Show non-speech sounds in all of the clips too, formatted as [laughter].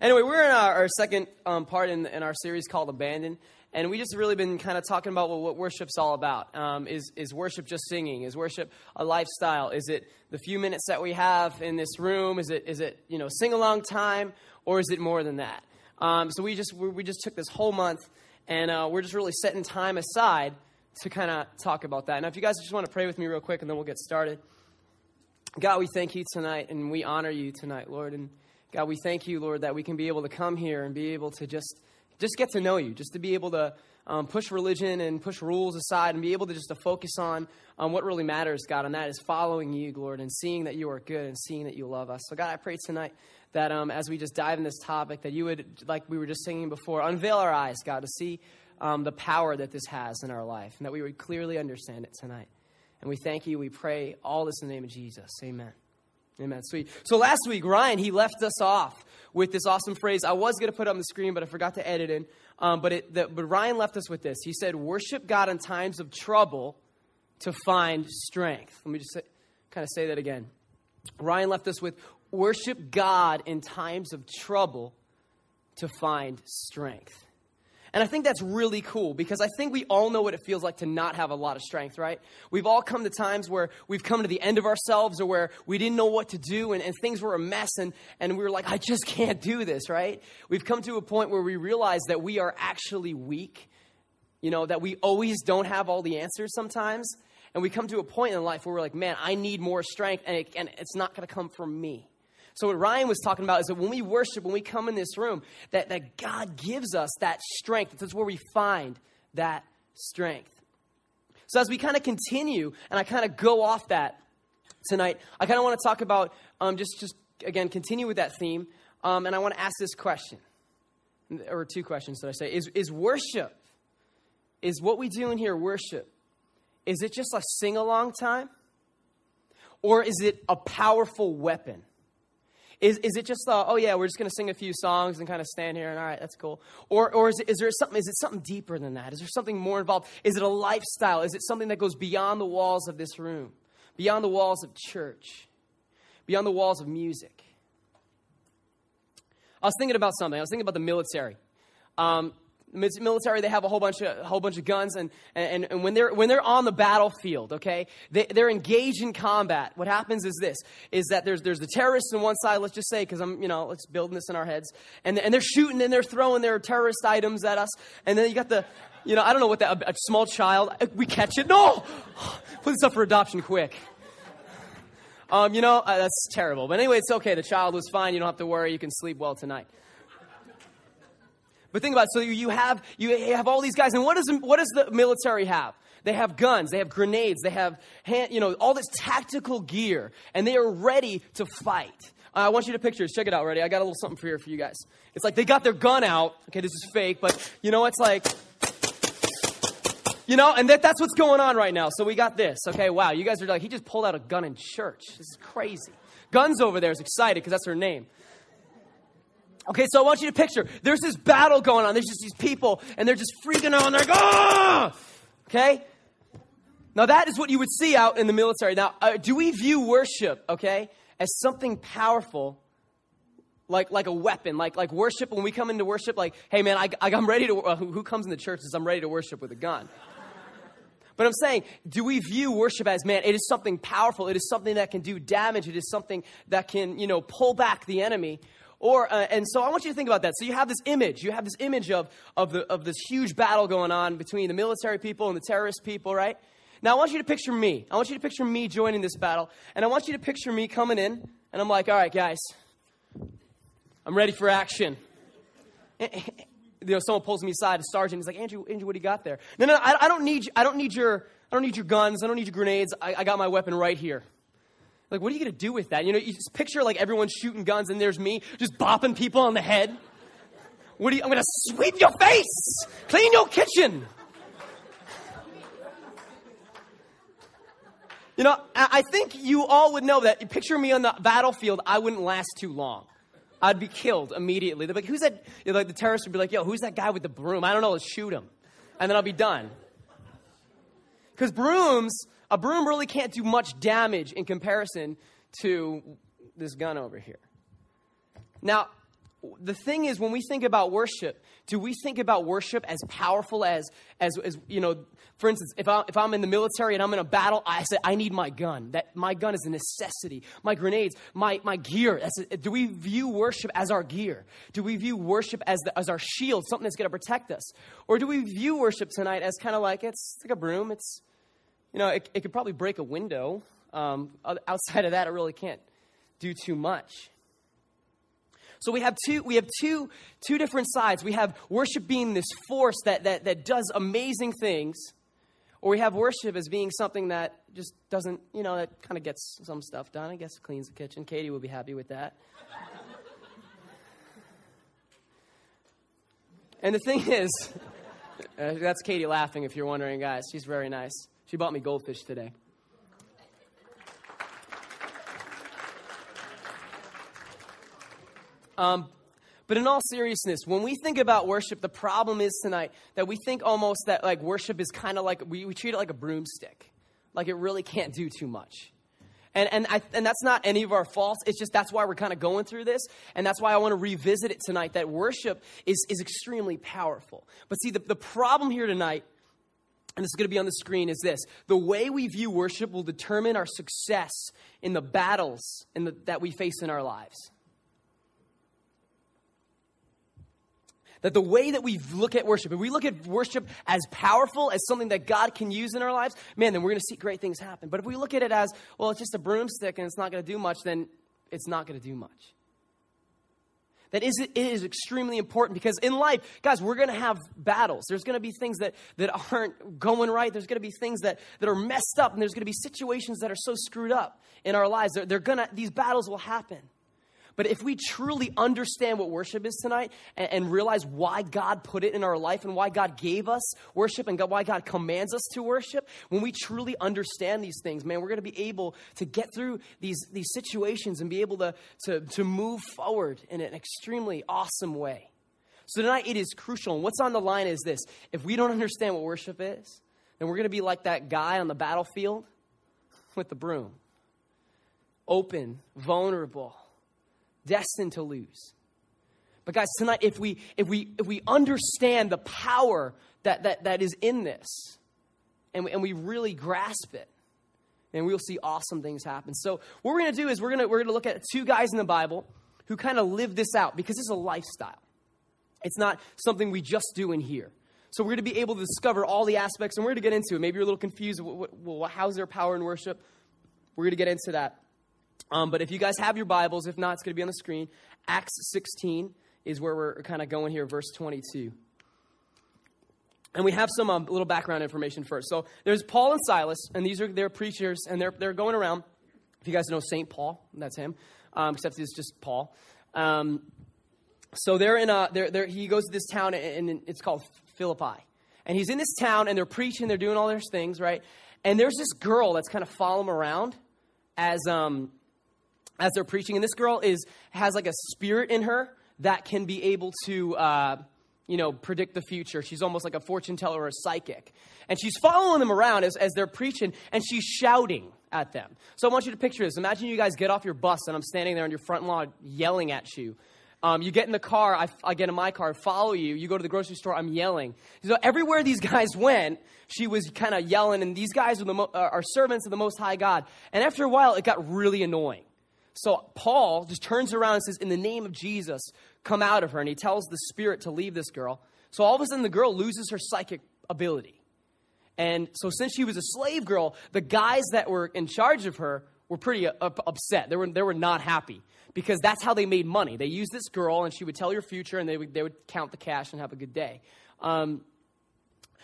Anyway, we're in our, our second um, part in, in, our series called Abandon, and we just really been kind of talking about what, what worship's all about. Um, is, is worship just singing? Is worship a lifestyle? Is it the few minutes that we have in this room? Is it, is it you know, sing along time, or is it more than that? Um, so we just, we just took this whole month, and uh, we're just really setting time aside to kind of talk about that. Now, if you guys just want to pray with me real quick, and then we'll get started. God, we thank you tonight, and we honor you tonight, Lord. And God, we thank you, Lord, that we can be able to come here and be able to just, just get to know you, just to be able to um, push religion and push rules aside and be able to just to focus on um, what really matters, God, and that is following you, Lord, and seeing that you are good and seeing that you love us. So, God, I pray tonight that um, as we just dive in this topic, that you would, like we were just singing before, unveil our eyes, God, to see um, the power that this has in our life, and that we would clearly understand it tonight. And we thank you. We pray all this in the name of Jesus. Amen. Amen. Sweet. So last week, Ryan, he left us off with this awesome phrase. I was going to put on the screen, but I forgot to edit in. Um, but, it, the, but Ryan left us with this. He said, Worship God in times of trouble to find strength. Let me just say, kind of say that again. Ryan left us with, Worship God in times of trouble to find strength. And I think that's really cool because I think we all know what it feels like to not have a lot of strength, right? We've all come to times where we've come to the end of ourselves or where we didn't know what to do and, and things were a mess and, and we were like, I just [laughs] can't do this, right? We've come to a point where we realize that we are actually weak, you know, that we always don't have all the answers sometimes. And we come to a point in life where we're like, man, I need more strength and, it, and it's not going to come from me. So what Ryan was talking about is that when we worship, when we come in this room, that, that God gives us that strength. That's where we find that strength. So as we kind of continue, and I kind of go off that tonight, I kind of want to talk about um, just, just, again, continue with that theme. Um, and I want to ask this question, or two questions that I say. Is, is worship, is what we do in here worship, is it just a sing along time? Or is it a powerful weapon? Is, is it just, uh, oh yeah, we're just going to sing a few songs and kind of stand here and all right, that's cool? Or, or is, it, is there something, is it something deeper than that? Is there something more involved? Is it a lifestyle? Is it something that goes beyond the walls of this room, beyond the walls of church, beyond the walls of music? I was thinking about something. I was thinking about the military. Um, military they have a whole bunch of a whole bunch of guns and, and, and when they're when they're on the battlefield okay they, they're engaged in combat. What happens is this is that there's there's the terrorists on one side let's just say because i'm you know let's build this in our heads and, and they're shooting and they're throwing their terrorist items at us and then you got the you know i don't know what that a, a small child uh, we catch it no! [sighs] Put this up for adoption quick. Um, you know uh, that's terrible but anyway it's okay the child was fine you don't have to worry you can sleep well tonight but think about it. So you have, you have all these guys, and what does, what does the military have? They have guns, they have grenades, they have, hand, you know, all this tactical gear, and they are ready to fight. Uh, I want you to picture this. Check it out, ready? I got a little something for here for you guys. It's like they got their gun out. Okay, this is fake, but you know, it's like, you know, and that, that's what's going on right now. So we got this. Okay, wow, you guys are like, he just pulled out a gun in church. This is crazy. Guns over there is excited because that's her name. Okay, so I want you to picture there's this battle going on. There's just these people, and they're just freaking out, and they're like, ah! Okay? Now, that is what you would see out in the military. Now, uh, do we view worship, okay, as something powerful, like, like a weapon, like, like worship? When we come into worship, like, hey, man, I, I, am ready to, uh, who comes in the church says, I'm ready to worship with a gun? [laughs] But I'm saying, do we view worship as, man, it is something powerful. It is something that can do damage. It is something that can, you know, pull back the enemy. Or, uh, and so I want you to think about that. So you have this image. You have this image of, of, the, of this huge battle going on between the military people and the terrorist people, right? Now I want you to picture me. I want you to picture me joining this battle. And I want you to picture me coming in. And I'm like, all right, guys, I'm ready for action. Eh, eh, eh. you know, someone pulls me aside, a sergeant. He's like, Andrew, Andrew, what do you got there? No, no, I, I don't need, I don't need your, I don't need your guns. I don't need your grenades. I, I got my weapon right here. Like, what are you going to do with that? You know, you just picture like everyone's shooting guns and there's me just bopping people on the head. What do you, I'm going to sweep your face, clean your kitchen. You know, I think you all would know that. Picture me on the battlefield, I wouldn't last too long. I'd be killed immediately. They'd be like, who's that? You know, like the terrorists would be like, yo, who's that guy with the broom? I don't know, let's shoot him. And then I'll be done. Because brooms a broom really can't do much damage in comparison to this gun over here. Now, the thing is, when we think about worship, do we think about worship as powerful as, as, as you know, for instance, if, I, if I'm in the military and I'm in a battle, I say, I need my gun. That my gun is a necessity. My grenades, my, my gear. A, do we view worship as our gear? Do we view worship as, the, as our shield, something that's going to protect us? Or do we view worship tonight as kind of like, it's like a broom. It's, you know, it, it could probably break a window. Um, outside of that, it really can't do too much. So we have two, we have two, two different sides. We have worship being this force that, that, that does amazing things, or we have worship as being something that just doesn't, you know, that kind of gets some stuff done. I guess cleans the kitchen. Katie will be happy with that. and the thing is, [laughs] uh, that's Katie laughing if you're wondering, guys. She's very nice. She bought me goldfish today. Um, but in all seriousness, when we think about worship, the problem is tonight that we think almost that like worship is kind of like we, we treat it like a broomstick, like it really can't do too much. And, and, I, and that's not any of our faults. It's just that's why we're kind of going through this. And that's why I want to revisit it tonight that worship is, is extremely powerful. But see, the, the problem here tonight, and this is going to be on the screen, is this the way we view worship will determine our success in the battles in the, that we face in our lives. that the way that we look at worship, if we look at worship as powerful, as something that God can use in our lives, man, then we're going to see great things happen. But if we look at it as, well, it's just a broomstick and it's not going to do much, then it's not going to do much. That is, it is extremely important because in life, guys, we're going to have battles. There's going to be things that, that aren't going right. There's going to be things that, that are messed up, and there's going to be situations that are so screwed up in our lives. They're, they're gonna, these battles will happen. But if we truly understand what worship is tonight and, and, realize why God put it in our life and why God gave us worship and God, why God commands us to worship, when we truly understand these things, man, we're going to be able to get through these, these situations and be able to, to, to move forward in an extremely awesome way. So tonight it is crucial. And what's on the line is this if we don't understand what worship is, then we're going to be like that guy on the battlefield with the broom open, vulnerable destined to lose. But guys, tonight, if we if we if we understand the power that that, that is in this, and we, and we really grasp it, then we'll see awesome things happen. So what we're gonna do is we're gonna we're gonna look at two guys in the Bible who kind of live this out because it's a lifestyle. It's not something we just do in here. So we're going to be able to discover all the aspects, and we're going to get into it. Maybe you're a little confused. Well, how's their power in worship? We're going to get into that. Um, but if you guys have your Bibles, if not, it's going to be on the screen. Acts 16 is where we're kind of going here, verse 22. And we have some um, little background information first. So there's Paul and Silas, and these are their preachers, and they're, they're going around. If you guys know St. Paul, that's him, um, except it's just Paul. Um, so they're in a, they're, they're, he goes to this town, and, it's called Philippi. And he's in this town, and they're preaching, they're doing all their things, right? And there's this girl that's kind of following him around as, um, as they're preaching. And this girl is has like a spirit in her that can be able to, uh, you know, predict the future. She's almost like a fortune teller or a psychic. And she's following them around as, as they're preaching, and she's shouting at them. So I want you to picture this. Imagine you guys get off your bus, and I'm standing there on your front lawn yelling at you. Um, you get in the car, I, I, get in my car, follow you. You go to the grocery store, I'm yelling. So everywhere these guys [laughs] went, she was kind of yelling, and these guys are, the mo- are servants of the Most High God. And after a while, it got really annoying. So Paul just turns around and says, In the name of Jesus, come out of her. And he tells the spirit to leave this girl. So all of a sudden, the girl loses her psychic ability. And so, since she was a slave girl, the guys that were in charge of her were pretty upset. They were, they were not happy because that's how they made money. They used this girl, and she would tell your future, and they would, they would count the cash and have a good day. Um,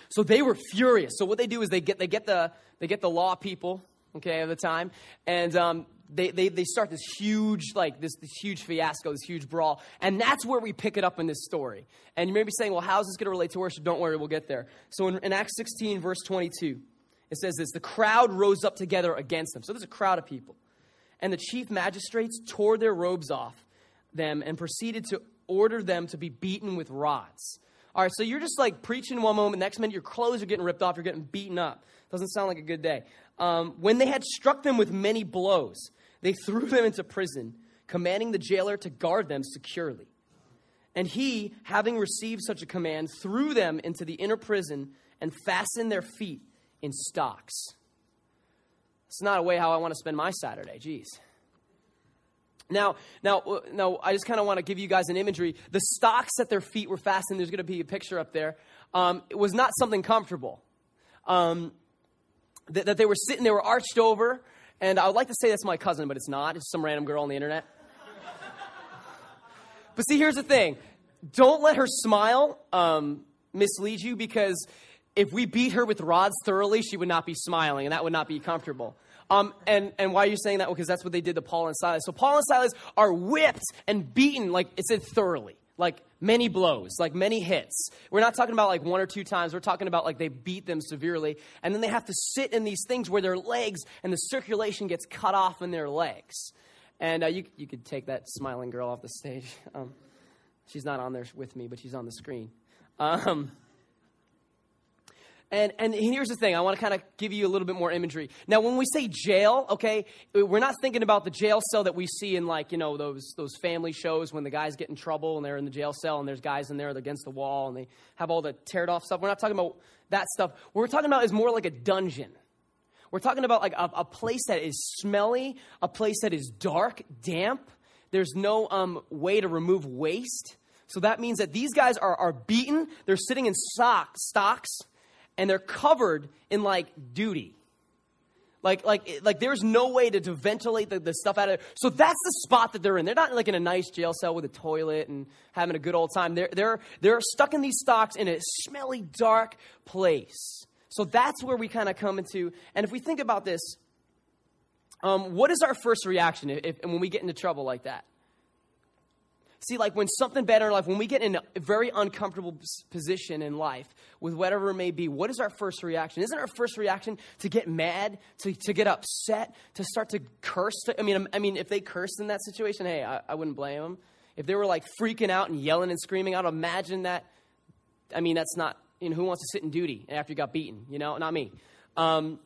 so they were furious. So what they do is they get, they get, the, they get the law people, okay, at the time, and um, they, they, they start this huge, like, this, this huge fiasco, this huge brawl. And that's where we pick it up in this story. And you may be saying, well, how's this going to relate to worship? Don't worry, we'll get there. So in, in Acts 16, verse 22, it says this The crowd rose up together against them. So there's a crowd of people. And the chief magistrates tore their robes off them and proceeded to order them to be beaten with rods. All right, so you're just like preaching one moment, next minute your clothes are getting ripped off, you're getting beaten up. Doesn't sound like a good day. Um, when they had struck them with many blows, they threw them into prison, commanding the jailer to guard them securely. And he, having received such a command, threw them into the inner prison and fastened their feet in stocks. It's not a way how I want to spend my Saturday. Jeez. Now, now, now, I just kind of want to give you guys an imagery. The stocks that their feet were fastened, there's going to be a picture up there, um, it was not something comfortable. Um, that, that they were sitting, they were arched over, and I would like to say that's my cousin, but it's not. It's some random girl on the internet. but see, here's the thing don't let her smile um, mislead you because if we beat her with rods thoroughly, she would not be smiling, and that would not be comfortable. Um, and, and why are you saying that? Because that's what they did to Paul and Silas. So Paul and Silas are whipped and beaten, like it said, thoroughly. Like many blows, like many hits. We're not talking about like one or two times. We're talking about like they beat them severely. And then they have to sit in these things where their legs and the circulation gets cut off in their legs. And uh, you, you could take that smiling girl off the stage. [laughs] Um, she's not on there with me, but she's on the screen. Um, and, and here's the thing I want to kind of give you a little bit more imagery. Now, when we say jail, okay, we're not thinking about the jail cell that we see in, like, you know, those, those family shows when the guys get in trouble and they're in the jail cell and there's guys in there against the wall and they have all the teared off stuff. We're not talking about that stuff. What we're talking about is more like a dungeon. We're talking about like a, a place that is smelly, a place that is dark, damp. There's no um, way to remove waste. So that means that these guys are, are beaten. They're sitting in sock, stocks and they're covered in like duty. Like, like, like there's no way to, to ventilate the, the stuff out of it. So that's the spot that they're in. They're not like in a nice jail cell with a toilet and having a good old time. They're, they're, they're stuck in these stocks in a smelly, dark place. So that's where we kind of come into. And if we think about this, um, what is our first reaction if, if, when we get into trouble like that? See, like when something bad in our life, when we get in a very uncomfortable position in life with whatever it may be, what is our first reaction? Isn't our first reaction to get mad, to, to get upset, to start to curse? To, I mean, I mean, if they cursed in that situation, hey, I, I wouldn't blame them. If they were like freaking out and yelling and screaming, I'd imagine that. I mean, that's not, you know, who wants to sit in duty after you got beaten? You know, not me. Um,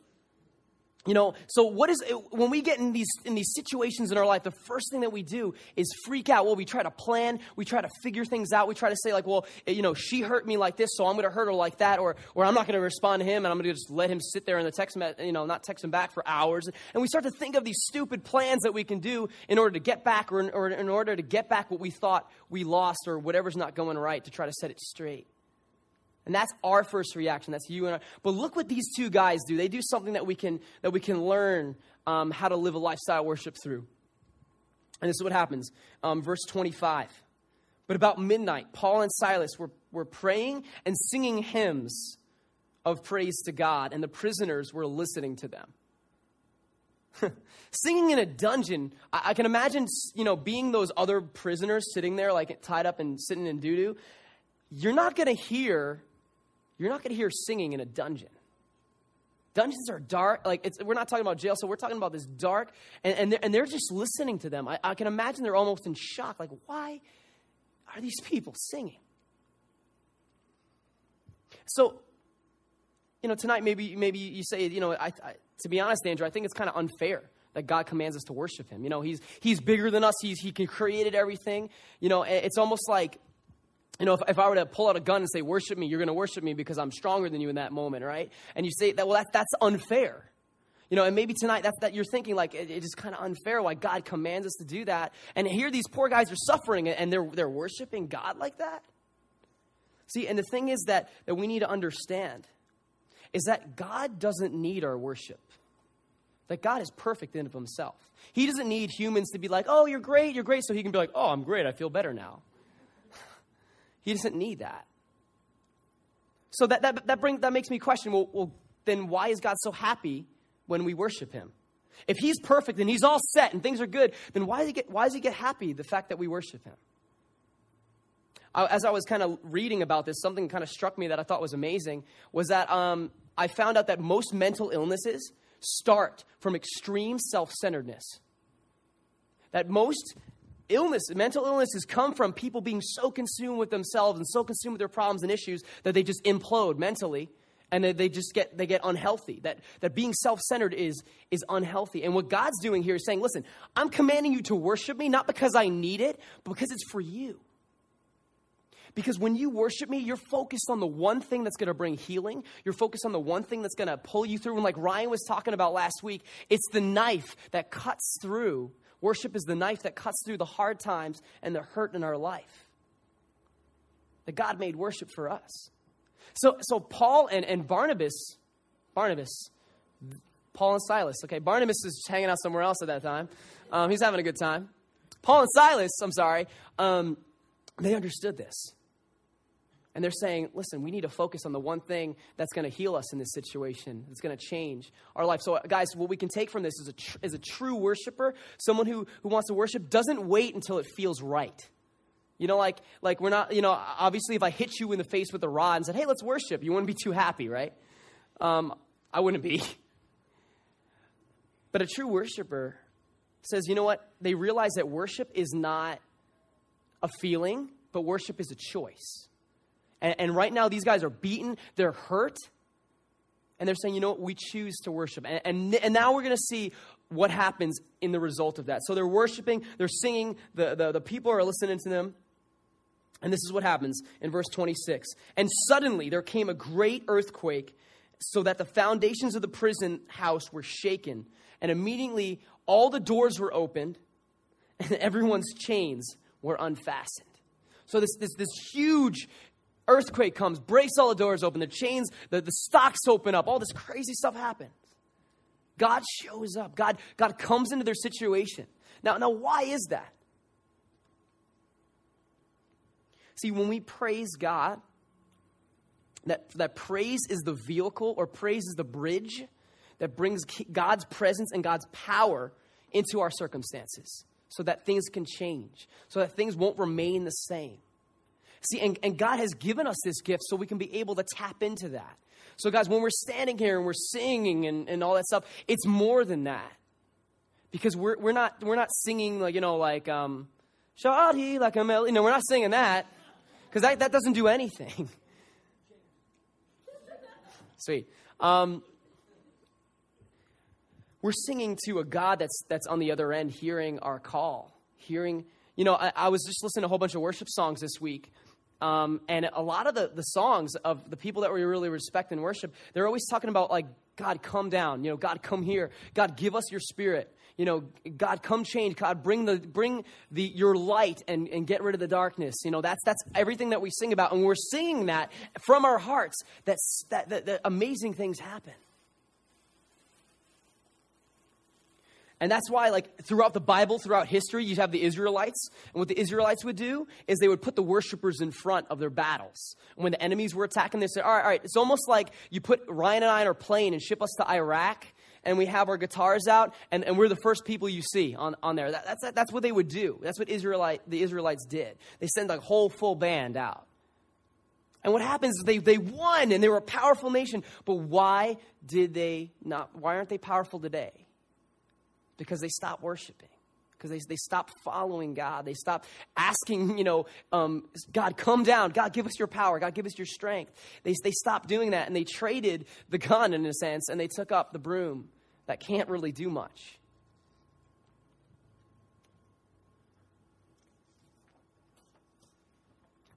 you know, so what is when we get in these in these situations in our life, the first thing that we do is freak out. Well, we try to plan, we try to figure things out. We try to say like, well, eh, you know, she hurt me like this, so I'm going to hurt her like that, or or I'm not going to respond to him, and I'm going to just let him sit there in the text, you know, not text him back for hours. And we start to think of these stupid plans that we can do in order to get back, or in, or in order to get back what we thought we lost, or whatever's not going right, to try to set it straight. And that's our first reaction. That's you and I. But look what these two guys do. They do something that we can, that we can learn um, how to live a lifestyle worship through. And this is what happens. Um, verse 25. But about midnight, Paul and Silas were, were praying and singing hymns of praise to God, and the prisoners were listening to them. [laughs] singing in a dungeon, I, I, can imagine, you know, being those other prisoners sitting there, like tied up and sitting in doo doo. You're not going to hear you're not going to hear singing in a dungeon. Dungeons are dark. Like we're not talking about jail, so we're talking about this dark, and, and, they're, and they're just listening to them. I, I can imagine they're almost in shock. Like, why are these people singing? So, you know, tonight maybe maybe you say, you know, I, I, to be honest, Andrew, I think it's kind of unfair that God commands us to worship Him. You know, He's He's bigger than us. He's He created everything. You know, it's almost like you know, if, if I were to pull out a gun and say, worship me, you're going to worship me because I'm stronger than you in that moment, right? And you say that, well, that, that's unfair. You know, and maybe tonight that's, that you're thinking like it, it is kind of unfair why God commands us to do that. And here these poor guys are suffering and they're, they're worshiping God like that. See, and the thing is that, that we need to understand is that God doesn't need our worship. That God is perfect in of himself. He doesn't need humans to be like, oh, you're great, you're great, so he can be like, oh, I'm great, I feel better now. He doesn't need that. So that, that, that, bring, that makes me question well, well, then why is God so happy when we worship Him? If He's perfect and He's all set and things are good, then why does He get, why does he get happy the fact that we worship Him? as I was kind of reading about this, something kind of struck me that I thought was amazing was that um, I found out that most mental illnesses start from extreme self centeredness. That most illness, mental illnesses come from people being so consumed with themselves and so consumed with their problems and issues that they just implode mentally and they just get they get unhealthy that that being self-centered is is unhealthy and what god's doing here is saying listen i'm commanding you to worship me not because i need it but because it's for you Because when you worship me, you're focused on the one thing that's going to bring healing. You're focused on the one thing that's going to pull you through. And like Ryan was talking about last week, it's the knife that cuts through. Worship is the knife that cuts through the hard times and the hurt in our life. That God made worship for us. So, so Paul and, and Barnabas, Barnabas, Paul and Silas. Okay, Barnabas is hanging out somewhere else at that time. Um, he's having a good time. Paul and Silas, I'm sorry, um, they understood this. And they're saying, listen, we need to focus on the one thing that's going to heal us in this situation, that's going to change our life. So, guys, what we can take from this is a, tr- is a true worshiper, someone who, who wants to worship, doesn't wait until it feels right. You know, like, like we're not, you know, obviously if I hit you in the face with a rod and said, hey, let's worship, you wouldn't be too happy, right? Um, I wouldn't be. [laughs] But a true worshiper says, you know what? They realize that worship is not a feeling, but worship is a choice. And, and right now, these guys are beaten, they're hurt, and they're saying, you know what? We choose to worship. And, and, and now we're going to see what happens in the result of that. So they're worshiping, they're singing, the, the, the people are listening to them. And this is what happens in verse 26. And suddenly there came a great earthquake, so that the foundations of the prison house were shaken. And immediately all the doors were opened, and [laughs] everyone's chains were unfastened. So this, this, this huge earthquake comes, breaks all the doors open, the chains, the, the stocks open up, all this crazy stuff happens. God shows up. God, God comes into their situation. Now, now, why is that? See, when we praise God, that, that praise is the vehicle or praise is the bridge that brings God's presence and God's power into our circumstances so that things can change, so that things won't remain the same. See, and, and God has given us this gift so we can be able to tap into that. So, guys, when we're standing here and we're singing and, and all that stuff, it's more than that. Because we're, we're, not, we're not singing, like, you know, like, um, Shawty, like a melody. No, we're not singing that. Because that, that doesn't do anything. [laughs] Sweet. Um, we're singing to a God that's, that's on the other end hearing our call, hearing, you know, I, I was just listening to a whole bunch of worship songs this week. Um, and a lot of the, the songs of the people that we really respect and worship, they're always talking about, like, God, come down. You know, God, come here. God, give us your spirit. You know, God, come change. God, bring the bring the your light and, and get rid of the darkness. You know, that's that's everything that we sing about, and we're singing that from our hearts. That's that, that, that amazing things happen. And that's why, like, throughout the Bible, throughout history, you have the Israelites. And what the Israelites would do is they would put the worshipers in front of their battles. And when the enemies were attacking, they said, all right, all right, it's almost like you put Ryan and I on our plane and ship us to Iraq, and we have our guitars out, and, and we're the first people you see on, on there. That, that's, that's what they would do. That's what Israelite, the Israelites did. They send a whole full band out. And what happens is they, they won, and they were a powerful nation. But why did they not? Why aren't they powerful today? Because they stopped worshiping because they, they stopped following God. They stopped asking, [laughs] you know, um, God, come down. God, give us your power. God, give us your strength. They, they stopped doing that and they traded the gun in a sense and they took up the broom that can't really do much.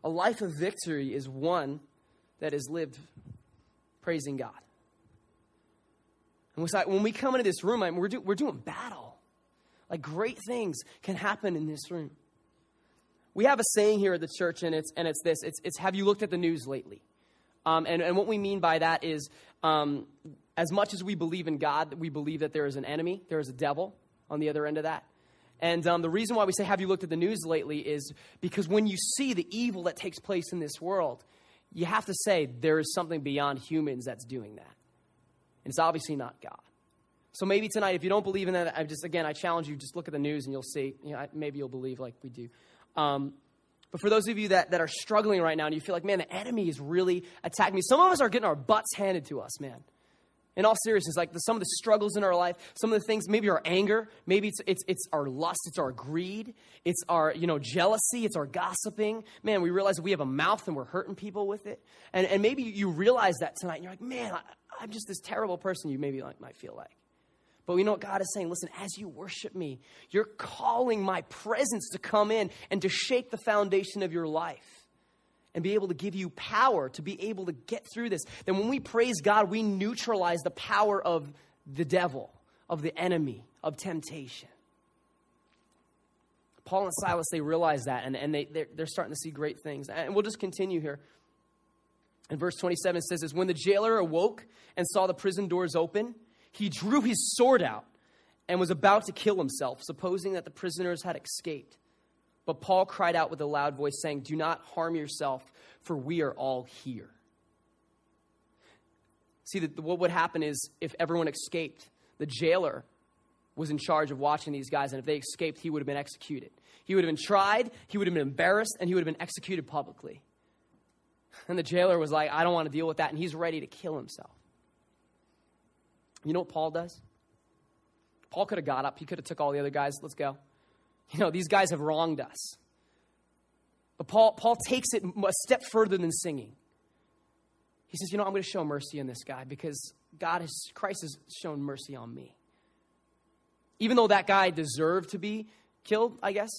A life of victory is one that is lived praising God. And like, when we come into this room, I mean, we're, do, we're doing battle. Like great things can happen in this room. We have a saying here at the church, and it's, and it's this it's, it's Have you looked at the news lately? Um, and, and what we mean by that is um, as much as we believe in God, we believe that there is an enemy, there is a devil on the other end of that. And um, the reason why we say, Have you looked at the news lately? is because when you see the evil that takes place in this world, you have to say there is something beyond humans that's doing that. And it's obviously not God. So maybe tonight, if you don't believe in that, I just, again, I challenge you, just look at the news and you'll see. You know, maybe you'll believe like we do. Um, but for those of you that, that are struggling right now and you feel like, man, the enemy is really attacking me, some of us are getting our butts handed to us, man. In all seriousness, like the, some of the struggles in our life, some of the things, maybe our anger, maybe it's, it's, it's our lust, it's our greed, it's our, you know, jealousy, it's our gossiping. Man, we realize we have a mouth and we're hurting people with it. And, and maybe you realize that tonight and you're like, man, I'm just this terrible person you maybe like, might feel like. But we know what God is saying. Listen, as you worship me, you're calling my presence to come in and to shake the foundation of your life. and be able to give you power to be able to get through this. Then when we praise God, we neutralize the power of the devil, of the enemy, of temptation. Paul and Silas, they realize that, and, and they, they're, they're starting to see great things. And we'll just continue here. In verse 27, says this When the jailer awoke and saw the prison doors open, he drew his sword out and was about to kill himself, supposing that the prisoners had escaped. But Paul cried out with a loud voice, saying, Do not harm yourself, for we are all here. See, that what would happen is if everyone escaped, the jailer was in charge of watching these guys, and if they escaped, he would have been executed. He would have been tried, he would have been embarrassed, and he would have been executed publicly. And the jailer was like, I don't want to deal with that, and he's ready to kill himself. You know what Paul does? Paul could have got up. He could have took all the other guys. Let's go. You know, these guys have wronged us. But Paul, Paul takes it a step further than singing. He says, You know, I'm going to show mercy on this guy because God has, Christ has shown mercy on me. Even though that guy deserved to be killed, I guess.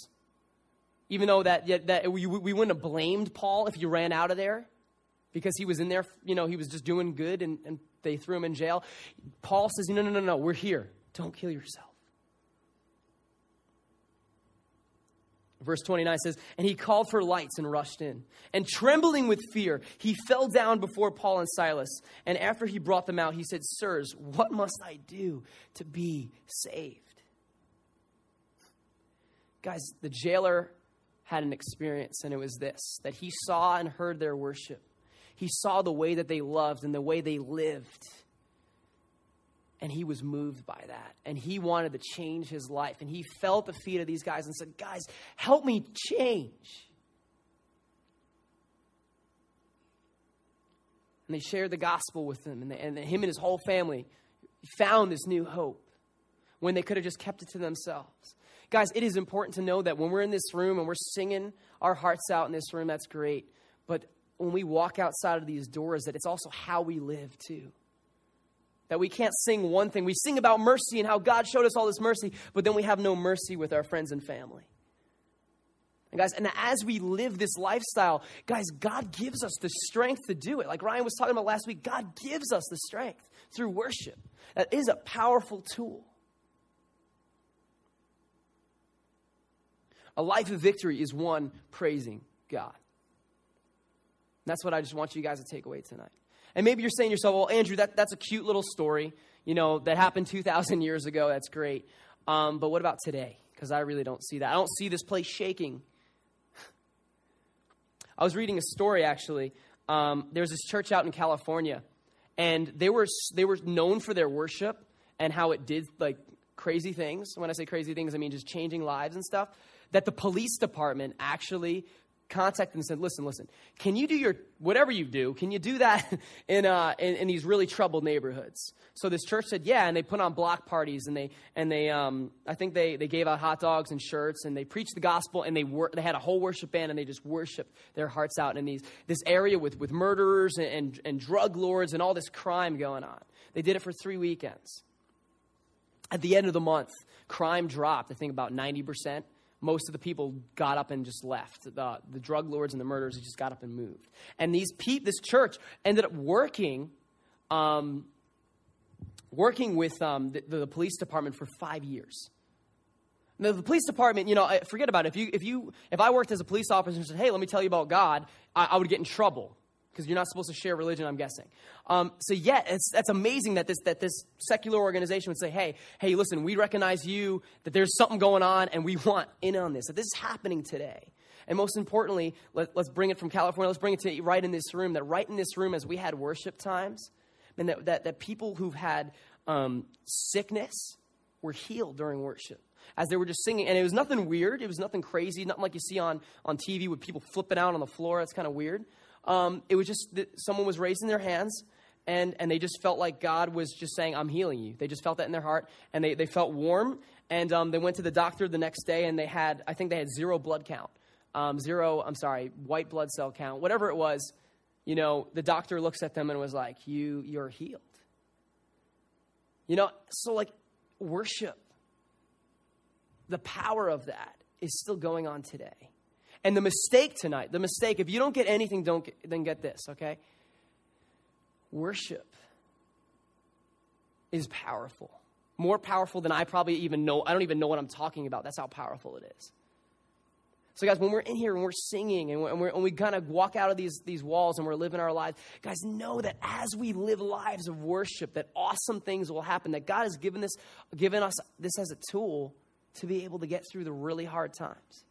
Even though that, that we, we wouldn't have blamed Paul if you ran out of there because he was in there, you know, he was just doing good and, and they threw him in jail. Paul says, No, no, no, no, we're here. Don't kill yourself. Verse 29 says, And he called for lights and rushed in. And trembling with fear, he fell down before Paul and Silas. And after he brought them out, he said, Sirs, what must I do to be saved? Guys, the jailer had an experience, and it was this that he saw and heard their worship. He saw the way that they loved and the way they lived. And he was moved by that. And he wanted to change his life. And he fell at the feet of these guys and said, Guys, help me change. And they shared the gospel with him. And, they, and him and his whole family found this new hope when they could have just kept it to themselves. Guys, it is important to know that when we're in this room and we're singing our hearts out in this room, that's great. But when we walk outside of these doors, that it's also how we live too. That we can't sing one thing. We sing about mercy and how God showed us all this mercy, but then we have no mercy with our friends and family. And guys, and as we live this lifestyle, guys, God gives us the strength to do it. Like Ryan was talking about last week, God gives us the strength through worship. That is a powerful tool. A life of victory is one praising God. That's what I just want you guys to take away tonight. And maybe you're saying to yourself, well, Andrew, that, that's a cute little story, you know, that happened 2,000 years ago. That's great. Um, but what about today? Because I really don't see that. I don't see this place shaking. I was reading a story, actually. Um, was this church out in California, and they were, they were known for their worship and how it did, like, crazy things. When I say crazy things, I mean just changing lives and stuff. That the police department actually contacted and said, listen, listen, can you do your, whatever you do, can you do that [laughs] in, uh, in, in, these really troubled neighborhoods? So this church said, yeah, and they put on block parties and they, and they, um, I think they, they gave out hot dogs and shirts and they preached the gospel and they were, they had a whole worship band and they just worshiped their hearts out in these, this area with, with murderers and, and, and drug lords and all this crime going on. They did it for three weekends. At the end of the month, crime dropped, I think about 90% most of the people got up and just left. The, the drug lords and the murderers just got up and moved. And these pe- this church ended up working, um, working with um, the, the, police department for five years. Now, the police department, you know, forget about it. If you, if you, if I worked as a police officer and said, "Hey, let me tell you about God," I, I would get in trouble because you're not supposed to share religion, I'm guessing. Um, so yeah, it's, that's amazing that this, that this secular organization would say, hey, hey, listen, we recognize you, that there's something going on, and we want in on this, that this is happening today. And most importantly, let, us bring it from California, let's bring it to right in this room, that right in this room as we had worship times, and that, that, that people who've had um, sickness were healed during worship as they were just singing. And it was nothing weird. It was nothing crazy, nothing like you see on, on TV with people flipping out on the floor. That's kind of weird. Um, it was just that someone was raising their hands and, and they just felt like God was just saying, I'm healing you. They just felt that in their heart and they, they felt warm. And um, they went to the doctor the next day and they had, I think they had zero blood count. Um, zero, I'm sorry, white blood cell count, whatever it was. You know, the doctor looks at them and was like, you, you're healed. You know, so like worship, the power of that is still going on today. And the mistake tonight, the mistake, if you don't get anything, don't get, then get this, okay? Worship is powerful. More powerful than I probably even know. I don't even know what I'm talking about. That's how powerful it is. So, guys, when we're in here and we're singing and, we're, and we kind of walk out of these, these walls and we're living our lives, guys, know that as we live lives of worship, that awesome things will happen. That God has given this, given us this as a tool to be able to get through the really hard times.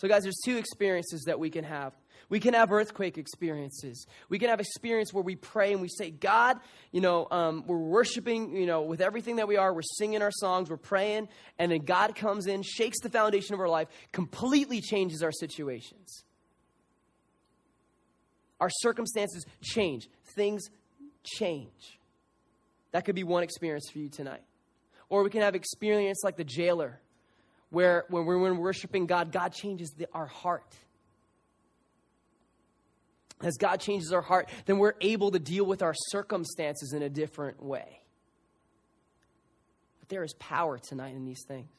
So, guys, there's two experiences that we can have. We can have earthquake experiences. We can have experience where we pray and we say, God, you know, um, we're worshiping, you know, with everything that we are. We're singing our songs, we're praying, and then God comes in, shakes the foundation of our life, completely changes our situations. Our circumstances change. Things change. That could be one experience for you tonight. Or we can have experience like the jailer, where when we're worshiping God, God changes the, our heart as God changes our heart, then we're able to deal with our circumstances in a different way. But there is power tonight in these things.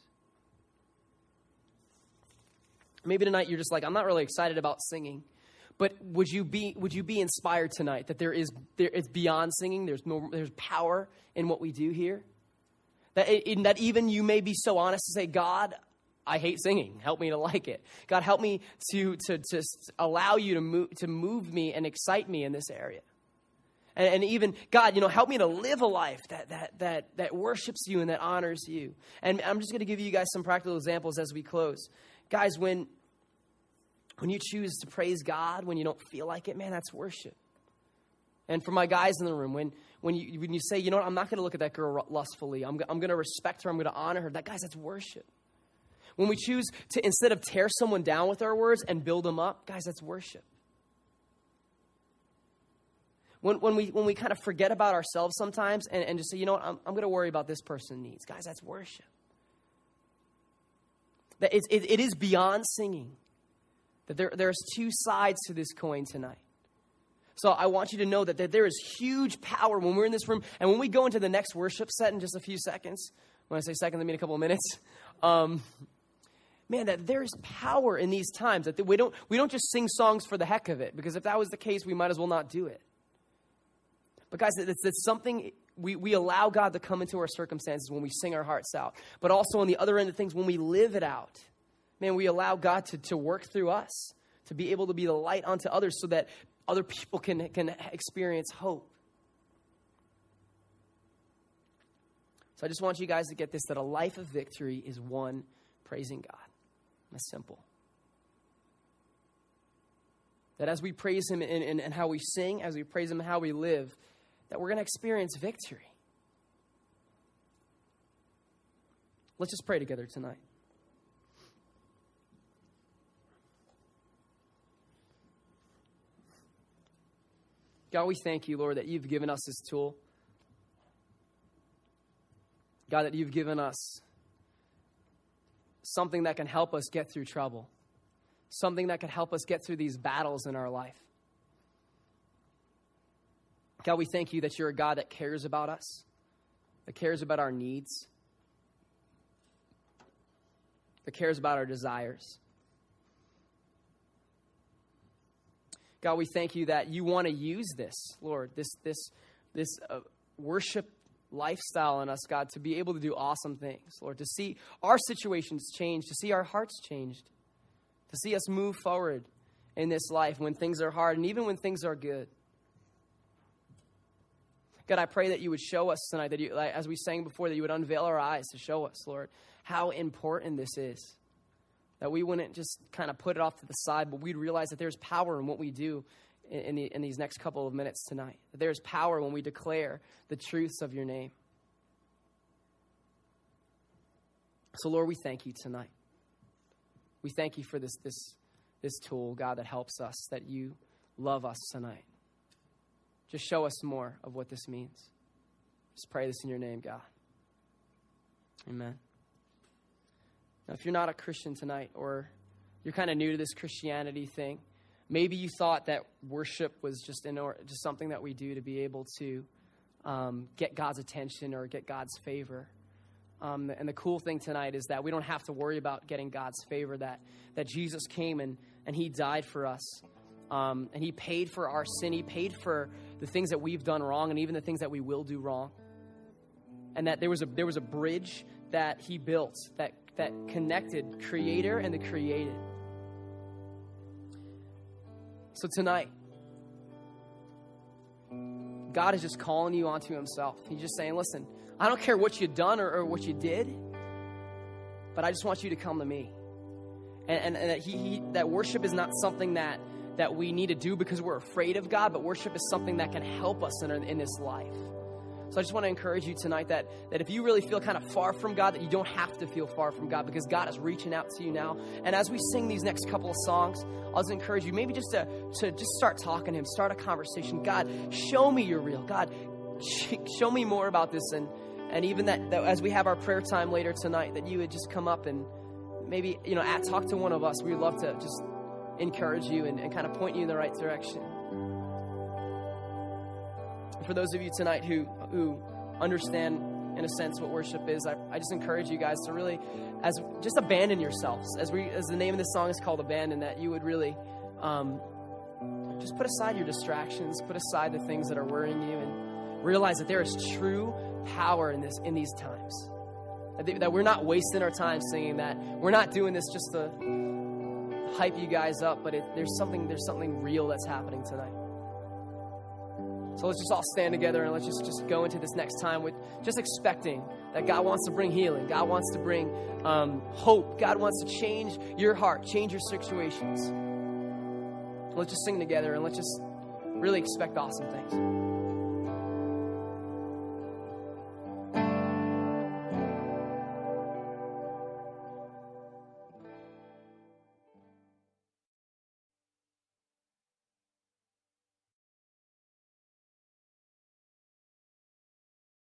Maybe tonight you're just like, I'm not really excited about singing. But would you be would you be inspired tonight that there is there it's beyond singing? There's no there's power in what we do here. That in that even you may be so honest to say, God, I hate singing. Help me to like it. God, help me to, to, to allow you to move, to move me and excite me in this area. And, and, even, God, you know, help me to live a life that, that, that, that worships you and that honors you. And I'm just going to give you guys some practical examples as we close. Guys, when, when you choose to praise God when you don't feel like it, man, that's worship. And for my guys in the room, when, when, you, when you say, you know what, I'm not going to look at that girl lustfully, I'm, I'm going to respect her, I'm going to honor her, that, guys, that's worship. When we choose to, instead of tear someone down with our words and build them up, guys, that's worship. When, when, we, when we kind of forget about ourselves sometimes and, and just say, you know what, I'm, I'm going to worry about this person's needs. Guys, that's worship. That it, it, is beyond singing. That there, there's two sides to this coin tonight. So I want you to know that, that there is huge power when we're in this room and when we go into the next worship set in just a few seconds. When I say second, I mean a couple of minutes. Um, man, that there's power in these times. That we don't, we don't just sing songs for the heck of it, because if that was the case, we might as well not do it. But guys, it's, it's something we, we allow God to come into our circumstances when we sing our hearts out. But also on the other end of things, when we live it out, man, we allow God to, to work through us, to be able to be the light unto others so that other people can, can experience hope. So I just want you guys to get this that a life of victory is one praising God. That's simple. That as we praise Him in, in, in how we sing, as we praise Him how we live, that we're going to experience victory. Let's just pray together tonight. God, we thank you, Lord, that you've given us this tool. God, that you've given us something that can help us get through trouble, something that can help us get through these battles in our life. God, we thank you that you're a God that cares about us, that cares about our needs, that cares about our desires. God, we thank you that you want to use this, Lord, this, this, this uh, worship lifestyle in us, God, to be able to do awesome things, Lord, to see our situations change, to see our hearts changed, to see us move forward in this life when things are hard and even when things are good. God, I pray that you would show us tonight, that you, like, as we sang before, that you would unveil our eyes to show us, Lord, how important this is. That we wouldn't just kind of put it off to the side, but we'd realize that there's power in what we do in, in, the, in these next couple of minutes tonight. That there's power when we declare the truths of your name. So, Lord, we thank you tonight. We thank you for this, this, this tool, God, that helps us, that you love us tonight. Just show us more of what this means. Just pray this in your name, God. Amen. Now, if you're not a Christian tonight, or you're kind of new to this Christianity thing, Maybe you thought that worship was just, in or, just something that we do to be able to um, get God's attention or get God's favor. Um, and the cool thing tonight is that we don't have to worry about getting God's favor, that, that Jesus came and, and He died for us. Um, and He paid for our sin. He paid for the things that we've done wrong and even the things that we will do wrong. And that there was a, there was a bridge that He built that, that connected Creator and the created. So tonight, God is just calling you onto Himself. He's just saying, listen, I don't care what you've done or, or what you did, but I just want you to come to me. And, and, and that, he, he, that worship is not something that, that we need to do because we're afraid of God, but worship is something that can help us in, in this life. So I just want to encourage you tonight that, that if you really feel kind of far from God, that you don't have to feel far from God because God is reaching out to you now. And as we sing these next couple of songs, I'll just encourage you maybe just to, to just start talking to Him, start a conversation. God, show me you're real. God, show me more about this. And, and even that, that as we have our prayer time later tonight, that you would just come up and maybe, you know, at, talk to one of us. We'd love to just encourage you and, and kind of point you in the right direction for those of you tonight who, who understand, in a sense, what worship is, I, I just encourage you guys to really, as just abandon yourselves. As, we, as the name of this song is called Abandon, that you would really um, just put aside your distractions, put aside the things that are worrying you, and realize that there is true power in, this, in these times. That, that we're not wasting our time singing that. We're not doing this just to hype you guys up, but it, there's something there's something real that's happening tonight. So let's just all stand together and let's just, just go into this next time with just expecting that God wants to bring healing. God wants to bring um, hope. God wants to change your heart, change your situations. Let's just sing together and let's just really expect awesome things.